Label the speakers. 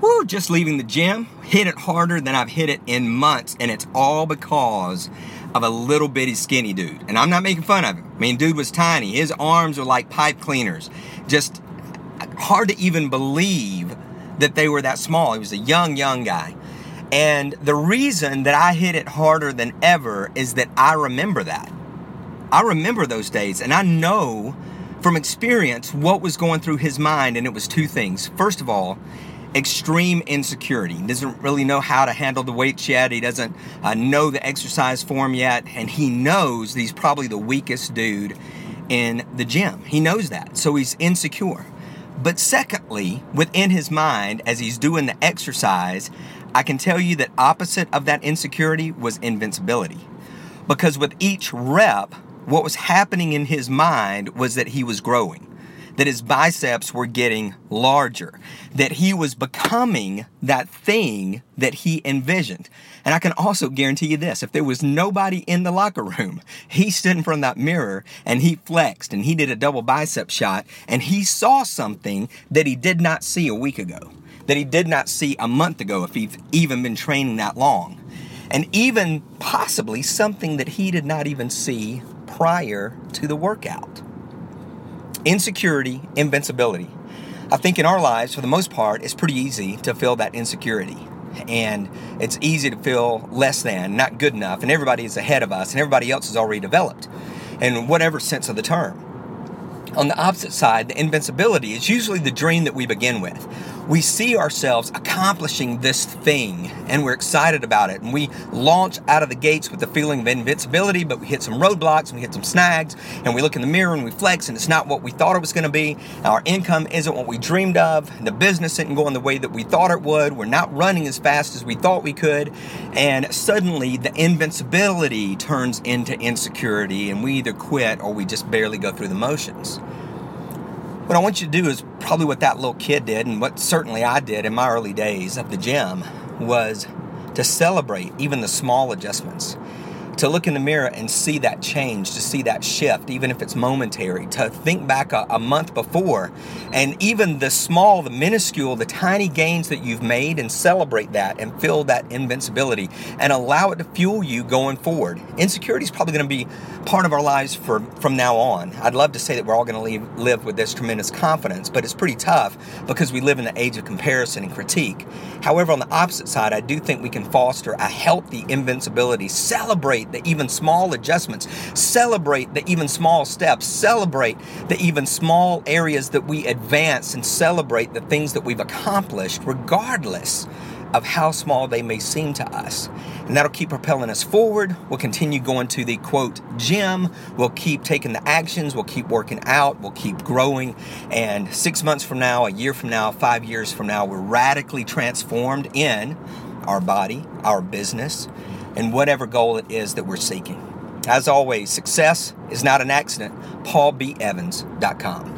Speaker 1: whoo, just leaving the gym, hit it harder than I've hit it in months, and it's all because of a little bitty skinny dude. And I'm not making fun of him. I mean, dude was tiny. His arms were like pipe cleaners. Just uh, hard to even believe that they were that small. He was a young, young guy. And the reason that I hit it harder than ever is that I remember that. I remember those days, and I know from experience what was going through his mind, and it was two things. First of all, extreme insecurity. He doesn't really know how to handle the weights yet. He doesn't uh, know the exercise form yet, and he knows that he's probably the weakest dude in the gym. He knows that, so he's insecure. But secondly, within his mind, as he's doing the exercise, I can tell you that opposite of that insecurity was invincibility. Because with each rep, what was happening in his mind was that he was growing that his biceps were getting larger, that he was becoming that thing that he envisioned. And I can also guarantee you this if there was nobody in the locker room, he stood in front of that mirror and he flexed and he did a double bicep shot and he saw something that he did not see a week ago, that he did not see a month ago if he'd even been training that long. And even possibly something that he did not even see prior to the workout insecurity, invincibility. I think in our lives, for the most part, it's pretty easy to feel that insecurity. And it's easy to feel less than, not good enough, and everybody is ahead of us, and everybody else is already developed in whatever sense of the term. On the opposite side, the invincibility is usually the dream that we begin with we see ourselves accomplishing this thing and we're excited about it. And we launch out of the gates with the feeling of invincibility, but we hit some roadblocks and we hit some snags and we look in the mirror and we flex and it's not what we thought it was going to be. Our income isn't what we dreamed of. The business isn't going the way that we thought it would. We're not running as fast as we thought we could. And suddenly the invincibility turns into insecurity and we either quit or we just barely go through the motions. What I want you to do is probably what that little kid did, and what certainly I did in my early days of the gym, was to celebrate even the small adjustments to look in the mirror and see that change, to see that shift, even if it's momentary, to think back a, a, month before, and even the small, the minuscule, the tiny gains that you've made, and celebrate that and feel that invincibility and allow it to fuel you going forward. Insecurity is probably going to be part of our lives for, from now on. I'd love to say that we're all going to live with this tremendous confidence, but it's pretty tough because we live in the age of comparison and critique. However, on the opposite side, I do think we can foster a healthy invincibility, celebrate celebrate the even small adjustments, celebrate the even small steps, celebrate the even small areas that we advance, and celebrate the things that we've accomplished, regardless of how small they may seem to us. And that'll keep propelling us forward. We'll continue going to the quote gym. We'll keep taking the actions. We'll keep working out. We'll keep growing. And six months from now, a year from now, five years from now, we're radically transformed in our body, our business, and whatever goal it is that we're seeking. As always, success is not an accident. PaulBEvans.com.